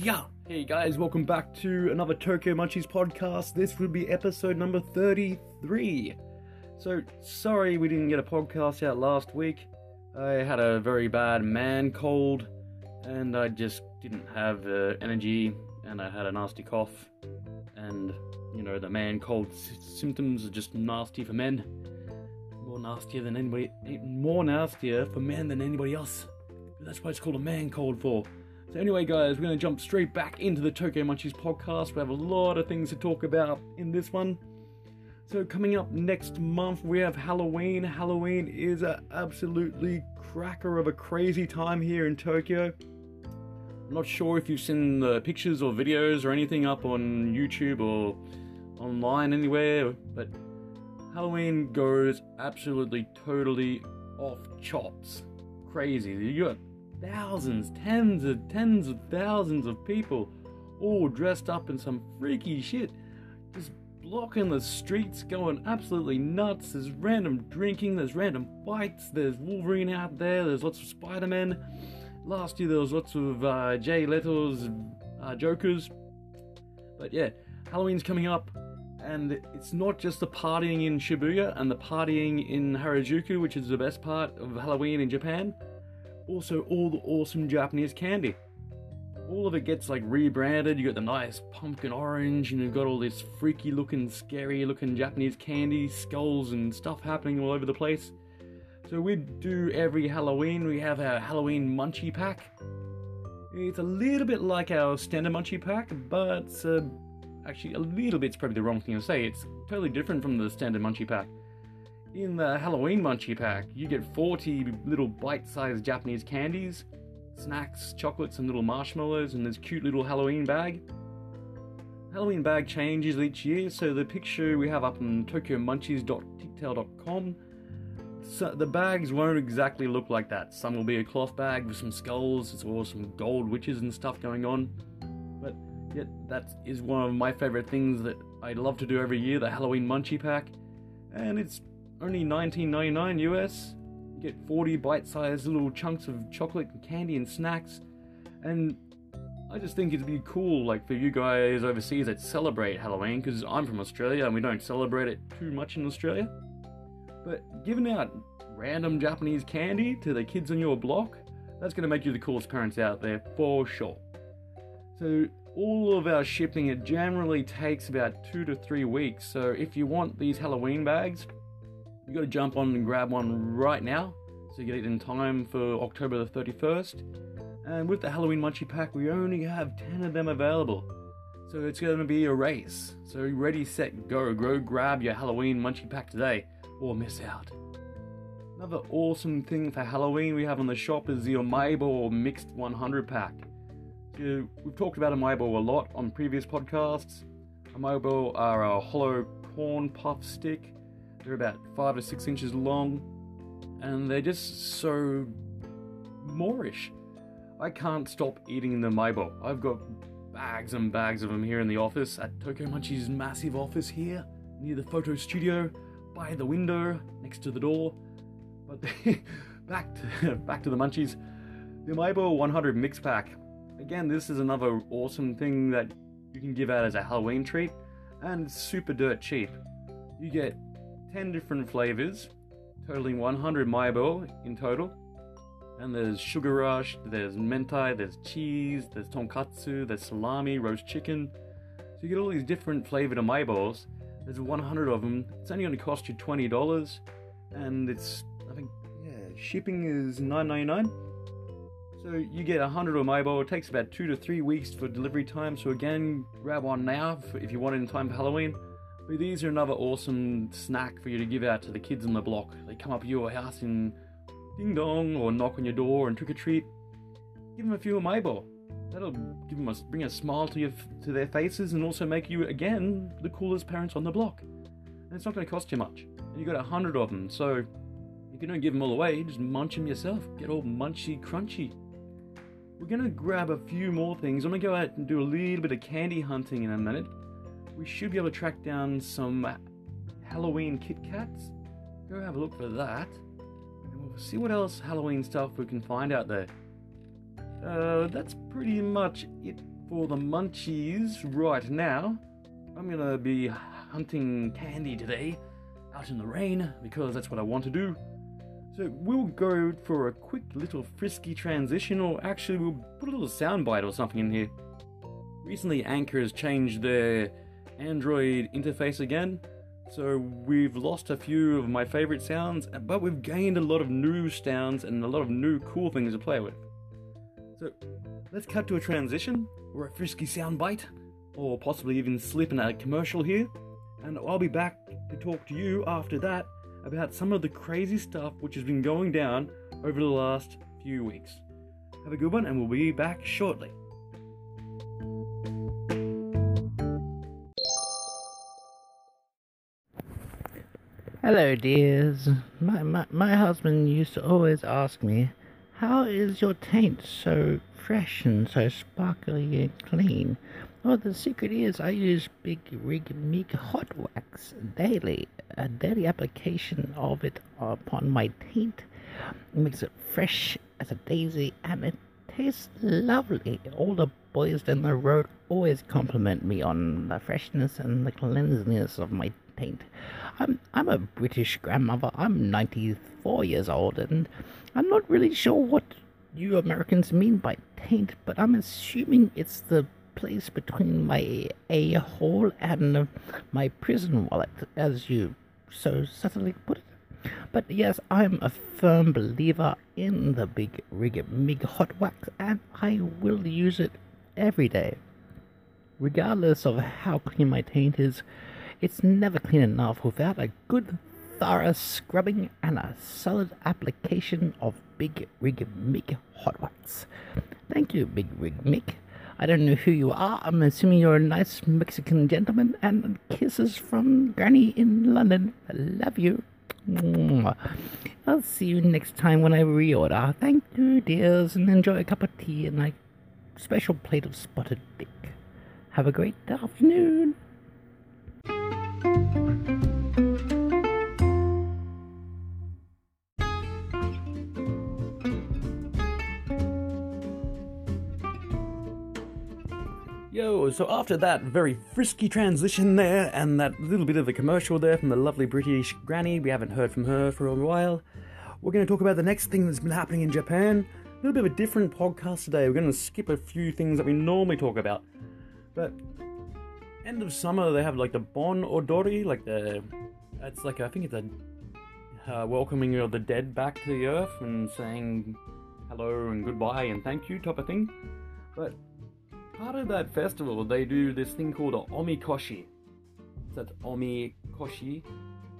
Yeah. Hey guys, welcome back to another Tokyo Munchies podcast. This will be episode number 33. So, sorry we didn't get a podcast out last week. I had a very bad man cold and I just didn't have uh, energy and I had a nasty cough. And, you know, the man cold s- symptoms are just nasty for men. More nastier than anybody, more nastier for men than anybody else. That's why it's called a man cold for. So anyway, guys, we're going to jump straight back into the Tokyo Munchies podcast. We have a lot of things to talk about in this one. So coming up next month, we have Halloween. Halloween is an absolutely cracker of a crazy time here in Tokyo. I'm not sure if you've seen the pictures or videos or anything up on YouTube or online anywhere, but Halloween goes absolutely totally off chops. Crazy. You got thousands, tens of tens of thousands of people all dressed up in some freaky shit. Just blocking the streets, going absolutely nuts. There's random drinking, there's random fights, there's Wolverine out there, there's lots of Spider Man. Last year there was lots of uh, Jay Leto's uh, Jokers. But yeah, Halloween's coming up, and it's not just the partying in Shibuya and the partying in Harajuku, which is the best part of Halloween in Japan. Also, all the awesome Japanese candy. All of it gets like rebranded. You got the nice pumpkin orange, and you've got all this freaky looking, scary looking Japanese candy, skulls and stuff happening all over the place. So we do every Halloween. We have our Halloween munchie pack. It's a little bit like our standard munchie pack, but uh, actually a little bit's probably the wrong thing to say. It's totally different from the standard munchie pack. In the Halloween munchie pack, you get 40 little bite-sized Japanese candies, snacks, chocolates, and little marshmallows in this cute little Halloween bag. Halloween bag changes each year, so the picture we have up on tokyomunchies.tictail.com so the bags won't exactly look like that. Some will be a cloth bag with some skulls or some gold witches and stuff going on. But yet that is one of my favorite things that I love to do every year, the Halloween Munchie Pack. And it's only 19.99 US. You get 40 bite-sized little chunks of chocolate and candy and snacks. And I just think it'd be cool, like for you guys overseas that celebrate Halloween, because I'm from Australia and we don't celebrate it too much in Australia. But giving out random Japanese candy to the kids on your block, that's going to make you the coolest parents out there for sure. So, all of our shipping, it generally takes about two to three weeks. So, if you want these Halloween bags, you got to jump on and grab one right now so you get it in time for October the 31st. And with the Halloween Munchie Pack, we only have 10 of them available. So, it's going to be a race. So, ready, set, go. Go grab your Halloween Munchie Pack today or miss out. Another awesome thing for Halloween we have on the shop is the Umaibo Mixed 100 pack. So we've talked about Umaibo a lot on previous podcasts. Umaibo are a hollow corn puff stick. They're about five to six inches long, and they're just so moorish. I can't stop eating the Umaibo. I've got bags and bags of them here in the office at Tokyo Munchie's massive office here near the photo studio by the window next to the door. But back to back to the munchies. The Maibo 100 mix pack. Again, this is another awesome thing that you can give out as a Halloween treat, and it's super dirt cheap. You get 10 different flavors, totaling 100 Maibo in total. And there's sugar rush, there's mentai, there's cheese, there's tonkatsu, there's salami, roast chicken. So you get all these different flavored Maibos. There's 100 of them. It's only going to cost you $20, and it's I think yeah, shipping is $9.99. So you get 100 of Maibo. It takes about two to three weeks for delivery time. So again, grab one now if you want it in time for Halloween. But these are another awesome snack for you to give out to the kids on the block. They come up to your house and ding dong or knock on your door and trick or treat. Give them a few of Maibo. That'll give them a, bring a smile to your, to their faces and also make you again the coolest parents on the block. And it's not going to cost you much. And you got a hundred of them, so you don't give them all away, just munch them yourself. Get all munchy crunchy. We're gonna grab a few more things. I'm gonna go out and do a little bit of candy hunting in a minute. We should be able to track down some Halloween Kit Kats. Go have a look for that. And we'll see what else Halloween stuff we can find out there. Uh, that's pretty much it for the munchies right now, I'm gonna be hunting candy today out in the rain because that's what I want to do. So we'll go for a quick little frisky transition, or actually, we'll put a little soundbite or something in here. Recently, Anchor has changed their Android interface again, so we've lost a few of my favorite sounds, but we've gained a lot of new sounds and a lot of new cool things to play with. So let's cut to a transition, or a frisky soundbite, or possibly even slip in a commercial here, and I'll be back to talk to you after that about some of the crazy stuff which has been going down over the last few weeks. Have a good one, and we'll be back shortly. Hello, dears. My, my, my husband used to always ask me, How is your taint so fresh and so sparkly and clean? Well, the secret is I use Big Rig Meek Hot Wax daily. A daily application of it upon my taint makes it fresh as a daisy and it tastes lovely. All the boys down the road always compliment me on the freshness and the cleanliness of my taint. I'm I'm a British grandmother. I'm 94 years old, and I'm not really sure what you Americans mean by taint, but I'm assuming it's the place between my a hole and my prison wallet, as you so subtly put it. But yes, I'm a firm believer in the big rig mig hot wax, and I will use it every day. Regardless of how clean my taint is, it's never clean enough without a good thorough scrubbing and a solid application of Big Rig Mig Hot Wax. Thank you, Big Rig Mig. I don't know who you are. I'm assuming you're a nice Mexican gentleman. And kisses from Granny in London. I love you. I'll see you next time when I reorder. Thank you, dears, and enjoy a cup of tea and a special plate of spotted dick. Have a great afternoon. So after that very frisky transition there, and that little bit of a commercial there from the lovely British granny, we haven't heard from her for a while, we're going to talk about the next thing that's been happening in Japan. A little bit of a different podcast today. We're going to skip a few things that we normally talk about. But end of summer, they have like the Bon Odori, like the. It's like, I think it's a uh, welcoming of the dead back to the earth and saying hello and goodbye and thank you type of thing. But part of that festival, they do this thing called a omikoshi. That's omikoshi.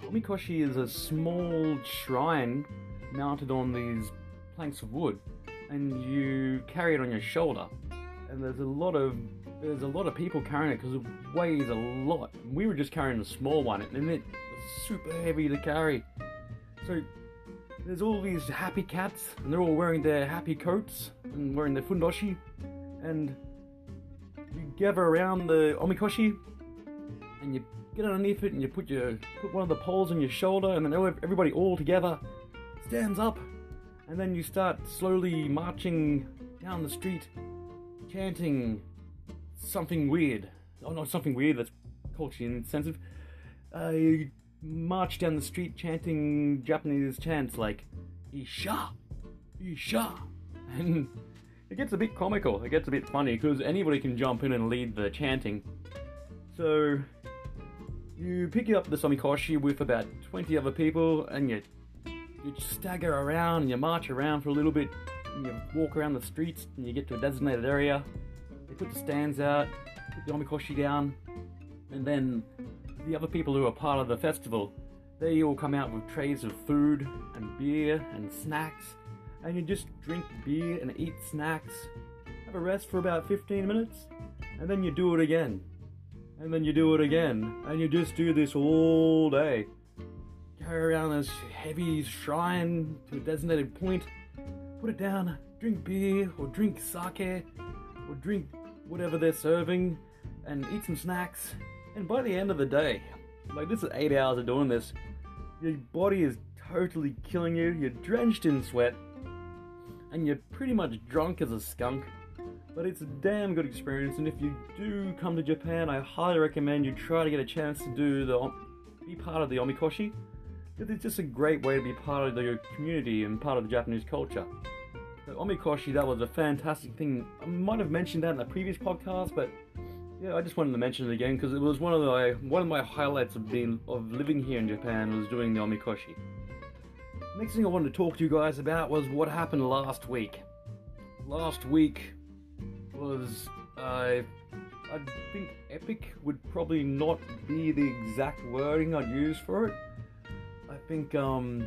Omikoshi is a small shrine mounted on these planks of wood, and you carry it on your shoulder. And there's a lot of there's a lot of people carrying it because it weighs a lot. We were just carrying a small one, and it was super heavy to carry. So there's all these happy cats, and they're all wearing their happy coats and wearing their fundoshi, and you gather around the omikoshi, and you get underneath it, and you put your put one of the poles on your shoulder, and then everybody all together stands up, and then you start slowly marching down the street, chanting something weird. Oh, not something weird. That's culturally insensitive. Uh, you march down the street chanting Japanese chants like "Isha, Isha," and it gets a bit comical. It gets a bit funny because anybody can jump in and lead the chanting. So you pick up the Somikoshi with about 20 other people and you you stagger around and you march around for a little bit and you walk around the streets and you get to a designated area. They put the stands out, put the Omikoshi down, and then the other people who are part of the festival, they all come out with trays of food and beer and snacks, and you just drink beer and eat snacks, have a rest for about 15 minutes, and then you do it again. And then you do it again, and you just do this all day carry around this heavy shrine to a designated point, put it down, drink beer or drink sake or drink whatever they're serving, and eat some snacks. And by the end of the day, like this is eight hours of doing this, your body is totally killing you, you're drenched in sweat, and you're pretty much drunk as a skunk. But it's a damn good experience, and if you do come to Japan, I highly recommend you try to get a chance to do the be part of the omikoshi. It's just a great way to be part of the community and part of the Japanese culture. The omikoshi, that was a fantastic thing. I might have mentioned that in a previous podcast, but yeah, I just wanted to mention it again because it was one of my one of my highlights of being of living here in Japan was doing the omikoshi. Next thing I wanted to talk to you guys about was what happened last week. Last week was uh, I think epic would probably not be the exact wording I'd use for it. I think um,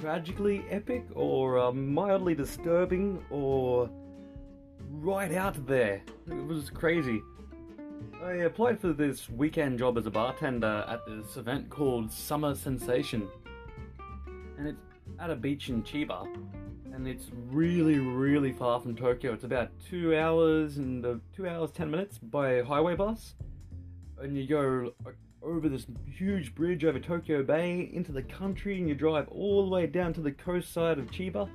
tragically epic or uh, mildly disturbing or right out there. It was crazy. I applied for this weekend job as a bartender at this event called Summer Sensation. And it's at a beach in Chiba. And it's really, really far from Tokyo. It's about two hours and uh, two hours, ten minutes by highway bus. And you go over this huge bridge over Tokyo Bay into the country and you drive all the way down to the coast side of Chiba.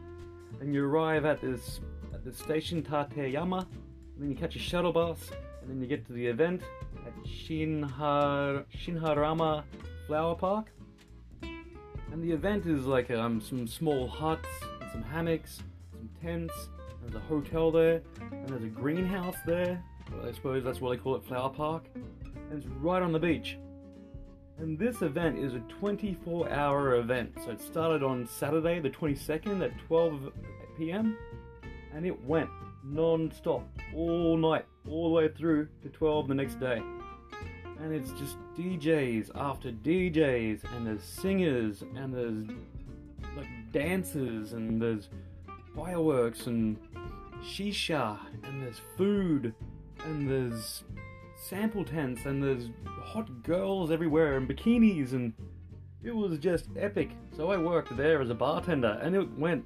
And you arrive at this at the station Tateyama. And then you catch a shuttle bus and then you get to the event at Shinhar Shirahama Flower Park. And the event is like um, some small huts, and some hammocks, some tents. There's a hotel there, and there's a greenhouse there. Well, I suppose that's what they call it, Flower Park. And it's right on the beach. And this event is a 24 hour event. So it started on Saturday, the 22nd at 12 p.m. And it went non stop all night, all the way through to 12 the next day. And it's just DJs after DJs, and there's singers, and there's like dancers, and there's fireworks, and shisha, and there's food, and there's sample tents, and there's hot girls everywhere, and bikinis, and it was just epic. So I worked there as a bartender, and it went.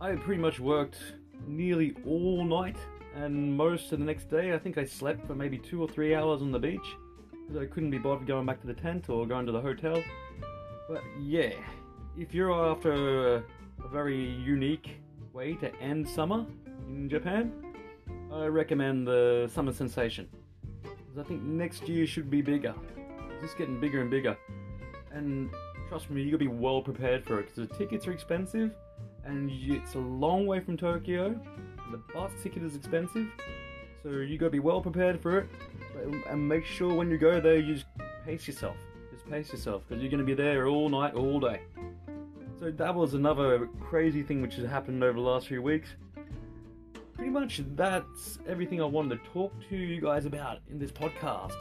I pretty much worked nearly all night and most of the next day. I think I slept for maybe two or three hours on the beach because I couldn't be bothered going back to the tent or going to the hotel. But yeah, if you're after a, very unique way to end summer in Japan, I recommend the Summer Sensation. I think next year should be bigger. It's just getting bigger and bigger. And trust me, you gotta be well prepared for it because the tickets are expensive and it's a long way from Tokyo. The bus ticket is expensive, so you gotta be well prepared for it. Um, and make sure when you go there, you just pace yourself. Just pace yourself because you're gonna be there all night, all day. So that was another crazy thing which has happened over the last few weeks. Pretty much that's everything I wanted to talk to you guys about in this podcast.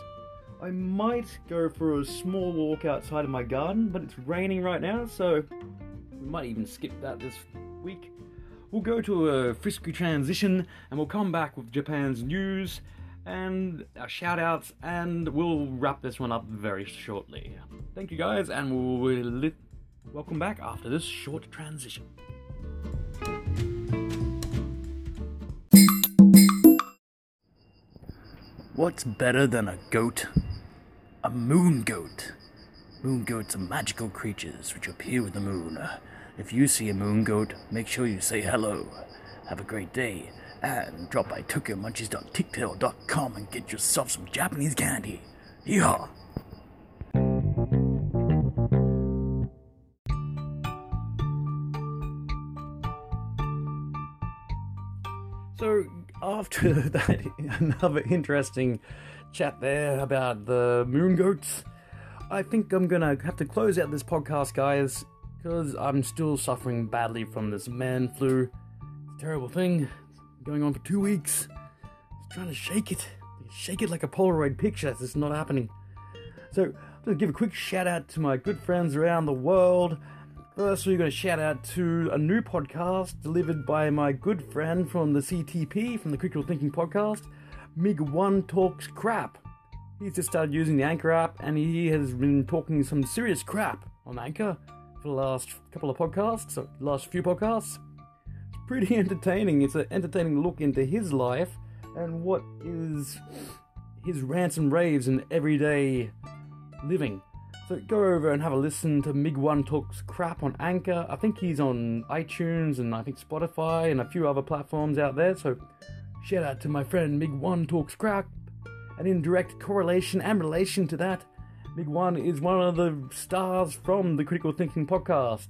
I might go for a small walk outside of my garden, but it's raining right now, so we might even skip that this week. We'll go to a frisky transition and we'll come back with Japan's news and our shout outs, and we'll wrap this one up very shortly. Thank you guys, and we'll li- welcome back after this short transition. What's better than a goat? A moon goat. Moon goats are magical creatures which appear with the moon. If you see a moon goat, make sure you say hello. Have a great day, and drop by tokyomunchies.tictail.com and get yourself some Japanese candy. Yeehaw! So, after that, another interesting chat there about the moon goats, I think I'm gonna have to close out this podcast, guys, because I'm still suffering badly from this man flu. It's a terrible thing. It's going on for two weeks. Just trying to shake it. Shake it like a Polaroid picture. It's just not happening. So, I'm going to give a quick shout out to my good friends around the world. First, we're going to shout out to a new podcast delivered by my good friend from the CTP, from the Critical Thinking Podcast, Mig1 Talks Crap. He's just started using the Anchor app and he has been talking some serious crap on Anchor for the last couple of podcasts, or last few podcasts. It's pretty entertaining. It's an entertaining look into his life and what is his rants and raves and everyday living. So go over and have a listen to Mig One Talks Crap on Anchor. I think he's on iTunes and I think Spotify and a few other platforms out there. So shout out to my friend Mig One Talks Crap. And in direct correlation and relation to that, Mig One is one of the stars from the Critical Thinking Podcast.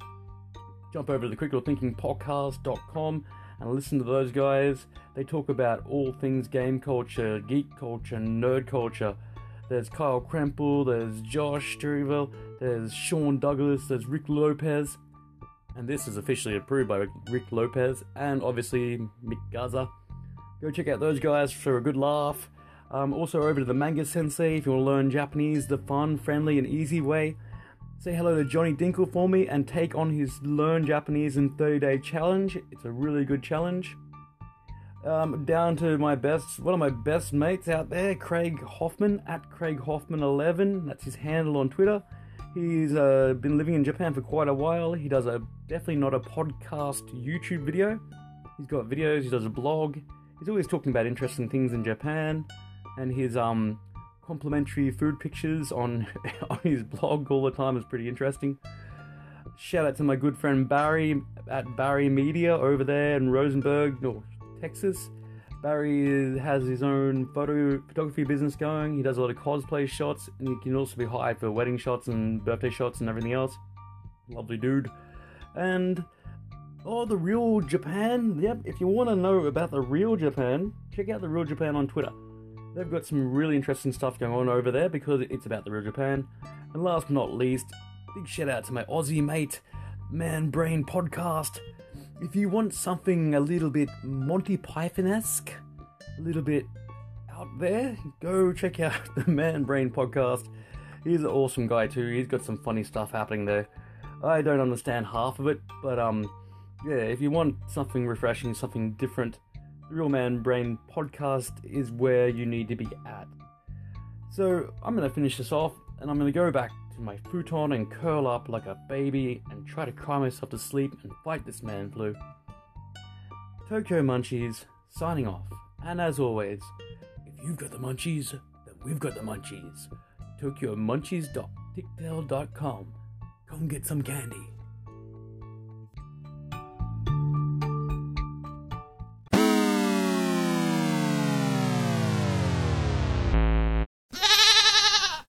Jump over to the criticalthinkingpodcast.com and listen to those guys. They talk about all things game culture, geek culture, nerd culture. There's Kyle Krempel, there's Josh Sterryville, there's Sean Douglas, there's Rick Lopez. And this is officially approved by Rick Lopez and obviously Mick Gaza. Go check out those guys for a good laugh. Um, also over to the Manga Sensei if you want to learn Japanese the fun, friendly, and easy way. Say hello to Johnny Dinkle for me and take on his Learn Japanese in 30 Day Challenge. It's a really good challenge. Um, down to my best, one of my best mates out there, Craig Hoffman at Craig Hoffman11. That's his handle on Twitter. He's uh, been living in Japan for quite a while. He does a definitely not a podcast YouTube video. He's got videos. He does a blog. He's always talking about interesting things in Japan, and his um complimentary food pictures on on his blog all the time is pretty interesting. Shout out to my good friend Barry at Barry Media over there in Rosenberg, no, Texas. Barry has his own photo photography business going. He does a lot of cosplay shots, and he can also be hired for wedding shots and birthday shots and everything else. Lovely dude. And oh, the real Japan. Yep, if you want to know about the real Japan, check out the real Japan on Twitter. They've got some really interesting stuff going on over there because it's about the real Japan. And last but not least, big shout out to my Aussie mate, Man Brain Podcast. If you want something a little bit Monty Python esque, a little bit out there, go check out the Man Brain Podcast. He's an awesome guy too. He's got some funny stuff happening there. I don't understand half of it, but um, yeah, if you want something refreshing, something different, Real Man Brain podcast is where you need to be at. So I'm gonna finish this off, and I'm gonna go back to my futon and curl up like a baby and try to cry myself to sleep and fight this man flu. Tokyo Munchies signing off, and as always, if you've got the munchies, then we've got the munchies. TokyoMunchies.tictail.com. Come get some candy.